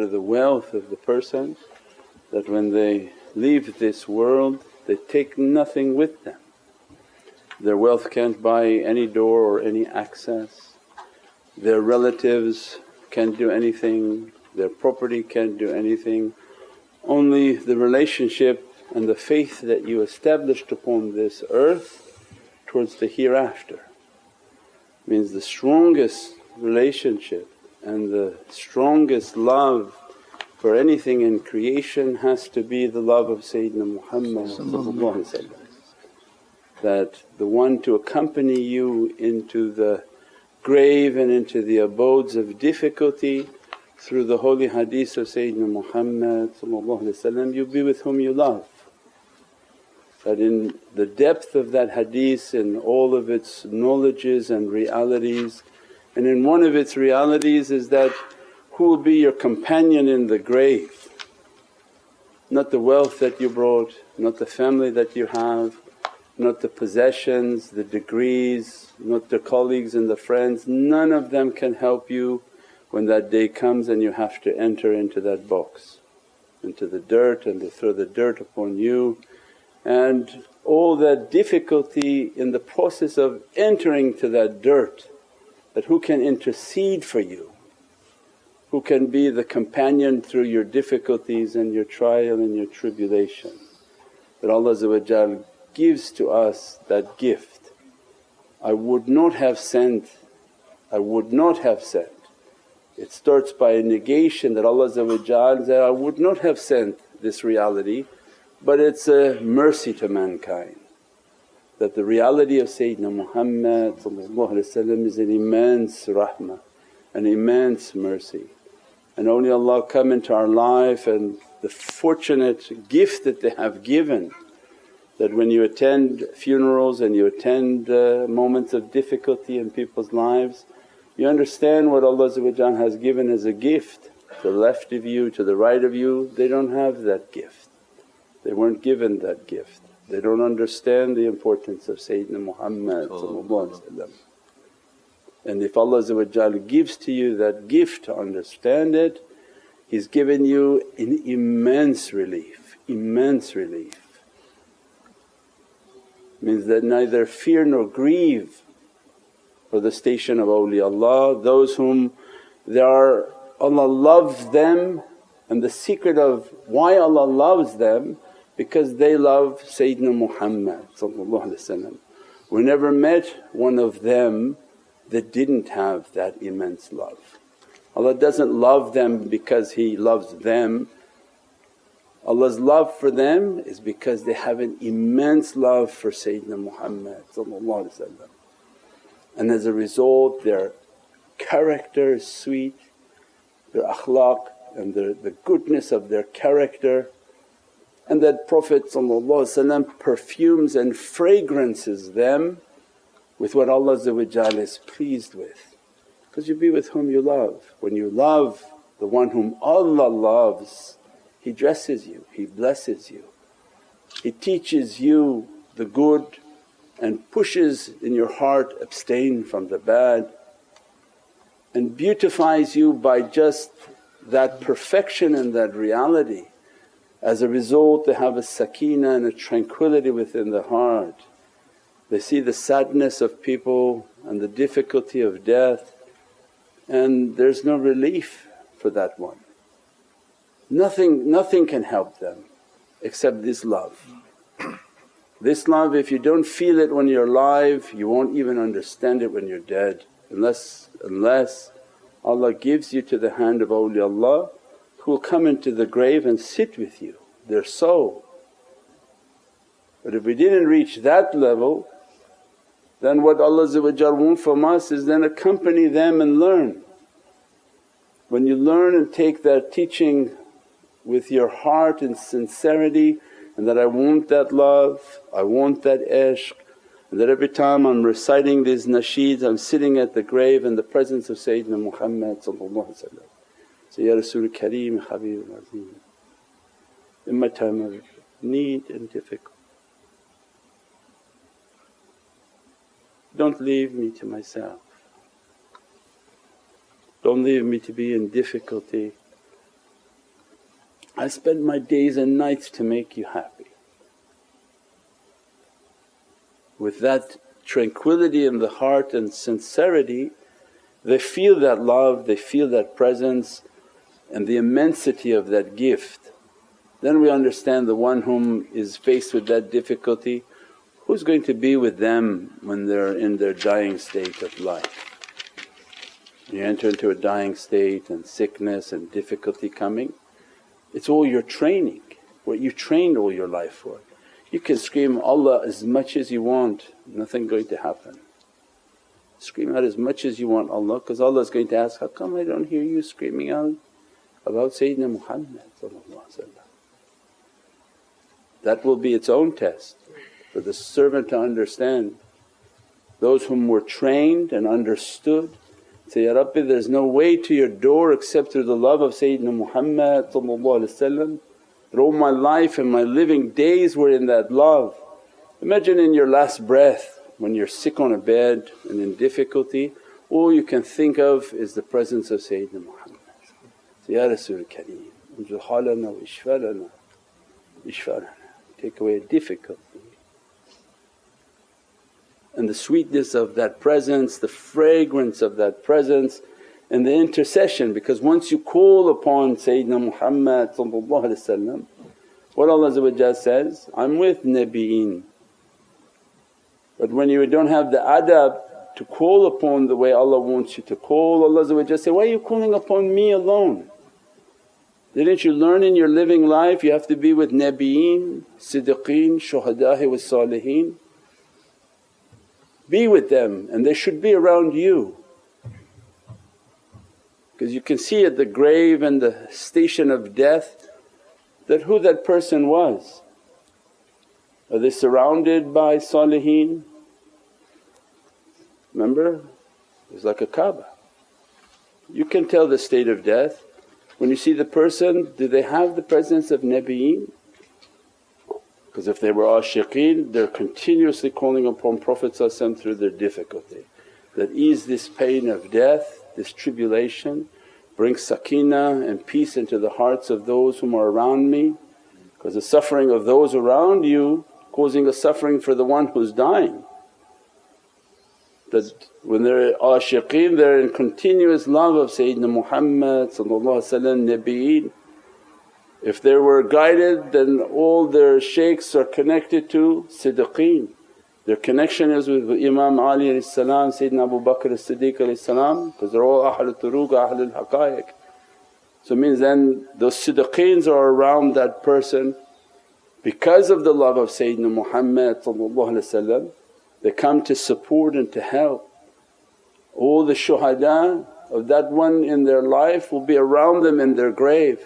of the wealth of the person that when they leave this world they take nothing with them. Their wealth can't buy any door or any access, their relatives can't do anything, their property can't do anything. Only the relationship and the faith that you established upon this earth towards the hereafter means the strongest relationship and the strongest love for anything in creation has to be the love of Sayyidina Muhammad that the one to accompany you into the grave and into the abodes of difficulty through the holy hadith of Sayyidina Muhammad you be with whom you love. That in the depth of that hadith and all of its knowledges and realities and in one of its realities is that who will be your companion in the grave? Not the wealth that you brought, not the family that you have, not the possessions, the degrees, not the colleagues and the friends, none of them can help you when that day comes and you have to enter into that box, into the dirt and they throw the dirt upon you. And all that difficulty in the process of entering to that dirt that who can intercede for you, who can be the companion through your difficulties and your trial and your tribulation. That Allah gives to us that gift. I would not have sent, I would not have sent. It starts by a negation that Allah said, I would not have sent this reality but it's a mercy to mankind that the reality of Sayyidina Muhammad is an immense rahmah, an immense mercy. And only Allah come into our life and the fortunate gift that they have given that when you attend funerals and you attend uh, moments of difficulty in people's lives, you understand what Allah has given as a gift. To the left of you, to the right of you, they don't have that gift. They weren't given that gift. They don't understand the importance of Sayyidina Muhammad oh. and if Allah gives to you that gift to understand it, He's given you an immense relief, immense relief. Means that neither fear nor grieve for the station of awliyaullah, those whom there are Allah loves them and the secret of why Allah loves them because they love Sayyidina Muhammad We never met one of them that didn't have that immense love. Allah doesn't love them because He loves them, Allah's love for them is because they have an immense love for Sayyidina Muhammad and as a result their character is sweet, their akhlaq and the, the goodness of their character and that Prophet perfumes and fragrances them with what Allah is pleased with. Because you be with whom you love. When you love the one whom Allah loves, He dresses you, He blesses you, He teaches you the good and pushes in your heart abstain from the bad and beautifies you by just that perfection and that reality as a result they have a sakina and a tranquility within the heart. They see the sadness of people and the difficulty of death and there's no relief for that one. Nothing, nothing can help them except this love. This love if you don't feel it when you're alive you won't even understand it when you're dead unless, unless Allah gives you to the hand of awliyaullah who will come into the grave and sit with you, their soul. But if we didn't reach that level then what Allah wants from us is then accompany them and learn. When you learn and take that teaching with your heart and sincerity and that I want that love, I want that ishq and that every time I'm reciting these nasheeds I'm sitting at the grave in the presence of Sayyidina Muhammad so, Ya Rasul Kareem Habib Azim, in my time of need and difficulty, don't leave me to myself. Don't leave me to be in difficulty I spend my days and nights to make you happy. With that tranquility in the heart and sincerity, they feel that love, they feel that presence and the immensity of that gift. Then we understand the one whom is faced with that difficulty, who's going to be with them when they're in their dying state of life. You enter into a dying state and sickness and difficulty coming, it's all your training, what you trained all your life for. You can scream Allah as much as you want, nothing going to happen. Scream out as much as you want Allah because Allah is going to ask, how come I don't hear you screaming out about Sayyidina Muhammad That will be its own test for the servant to understand. Those whom were trained and understood say, Ya Rabbi there's no way to your door except through the love of Sayyidina Muhammad that all my life and my living days were in that love. Imagine in your last breath when you're sick on a bed and in difficulty all you can think of is the presence of Sayyidina Muhammad. Ya Rasul Kareem, Unzil halana wa ishfalana, ishfalana, take away difficulty. And the sweetness of that presence, the fragrance of that presence and the intercession because once you call upon Sayyidina Muhammad what Allah says, I'm with Nabi'een. But when you don't have the adab to call upon the way Allah wants you to call, Allah say, why are you calling upon me alone? Didn't you learn in your living life you have to be with Nabi'een, Siddiqeen, Shuhada'i wa Saliheen? Be with them and they should be around you. Because you can see at the grave and the station of death that who that person was. Are they surrounded by saliheen? Remember it's like a Kaaba. You can tell the state of death. When you see the person, do they have the presence of Nabiyin? Because if they were ashiqeen, they're continuously calling upon Prophet through their difficulty that ease this pain of death, this tribulation, bring sakina and peace into the hearts of those whom are around me. Because the suffering of those around you causing a suffering for the one who's dying. That when they're ashiqeen they're in continuous love of Sayyidina Muhammad Nabiyeen if they were guided then all their shaykhs are connected to siddiqeen. Their connection is with Imam Ali Sayyidina Abu Bakr as-Siddiq because they're all Ahlul Turuq, Ahlul Haqaiq. So it means then those siddiqeens are around that person because of the love of Sayyidina Muhammad they come to support and to help. All the shuhada of that one in their life will be around them in their grave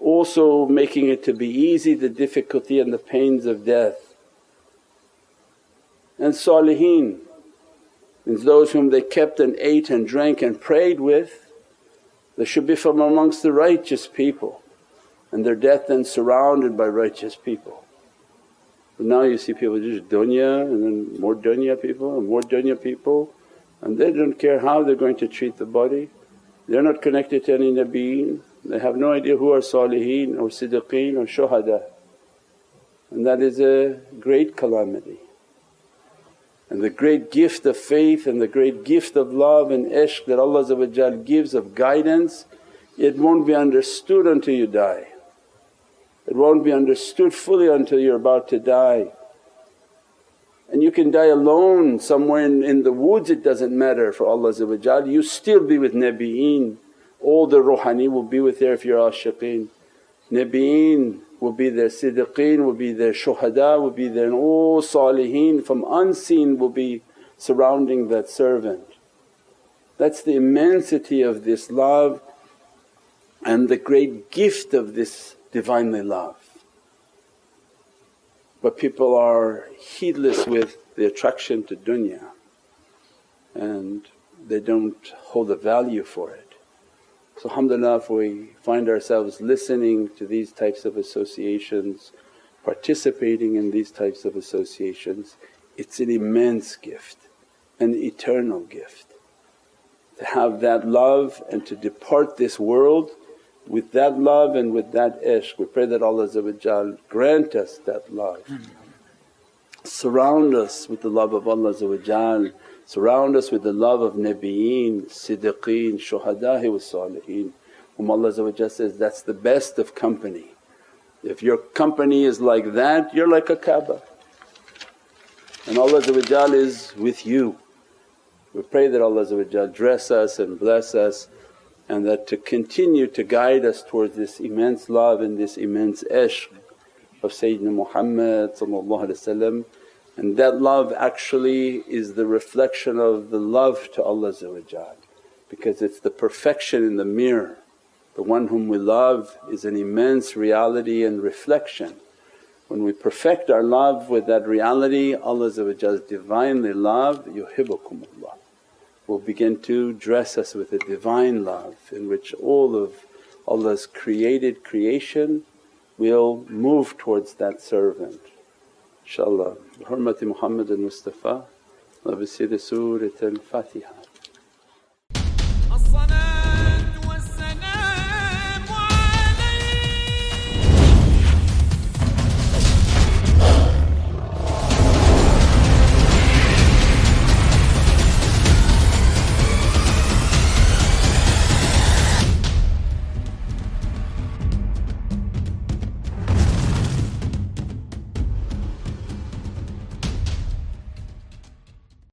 also making it to be easy the difficulty and the pains of death. And salihin means those whom they kept and ate and drank and prayed with, they should be from amongst the righteous people and their death then surrounded by righteous people. But now you see people just dunya and then more dunya people and more dunya people and they don't care how they're going to treat the body. They're not connected to any nabiyeen, they have no idea who are saliheen or siddiqeen or shuhada and that is a great calamity. And the great gift of faith and the great gift of love and ishq that Allah gives of guidance it won't be understood until you die. It won't be understood fully until you're about to die. And you can die alone somewhere in, in the woods it doesn't matter for Allah you still be with Nabi'een all the ruhani will be with there if you're ashiqeen. Nabi'een will be there, siddiqeen will be there, shuhada will be there and all saliheen from unseen will be surrounding that servant. That's the immensity of this love and the great gift of this Divinely love. But people are heedless with the attraction to dunya and they don't hold a value for it. So alhamdulillah if we find ourselves listening to these types of associations, participating in these types of associations, it's an immense gift, an eternal gift. To have that love and to depart this world with that love and with that ishq we pray that Allah grant us that love. Surround us with the love of Allah surround us with the love of Nabiyeen, Siddiqeen, Shuhada'i wa Saliheen whom Allah says, that's the best of company. If your company is like that you're like a Kaaba and Allah is with you. We pray that Allah dress us and bless us and that to continue to guide us towards this immense love and this immense ishq of Sayyidina Muhammad and that love actually is the reflection of the love to Allah because it's the perfection in the mirror. The one whom we love is an immense reality and reflection. When we perfect our love with that reality, Allah's Divinely love, yuhibbukumullah will begin to dress us with a divine love in which all of Allah's created creation will move towards that servant. InshaAllah. Bi hurmati Muhammad al Mustafa wa bi Surat al Fatiha.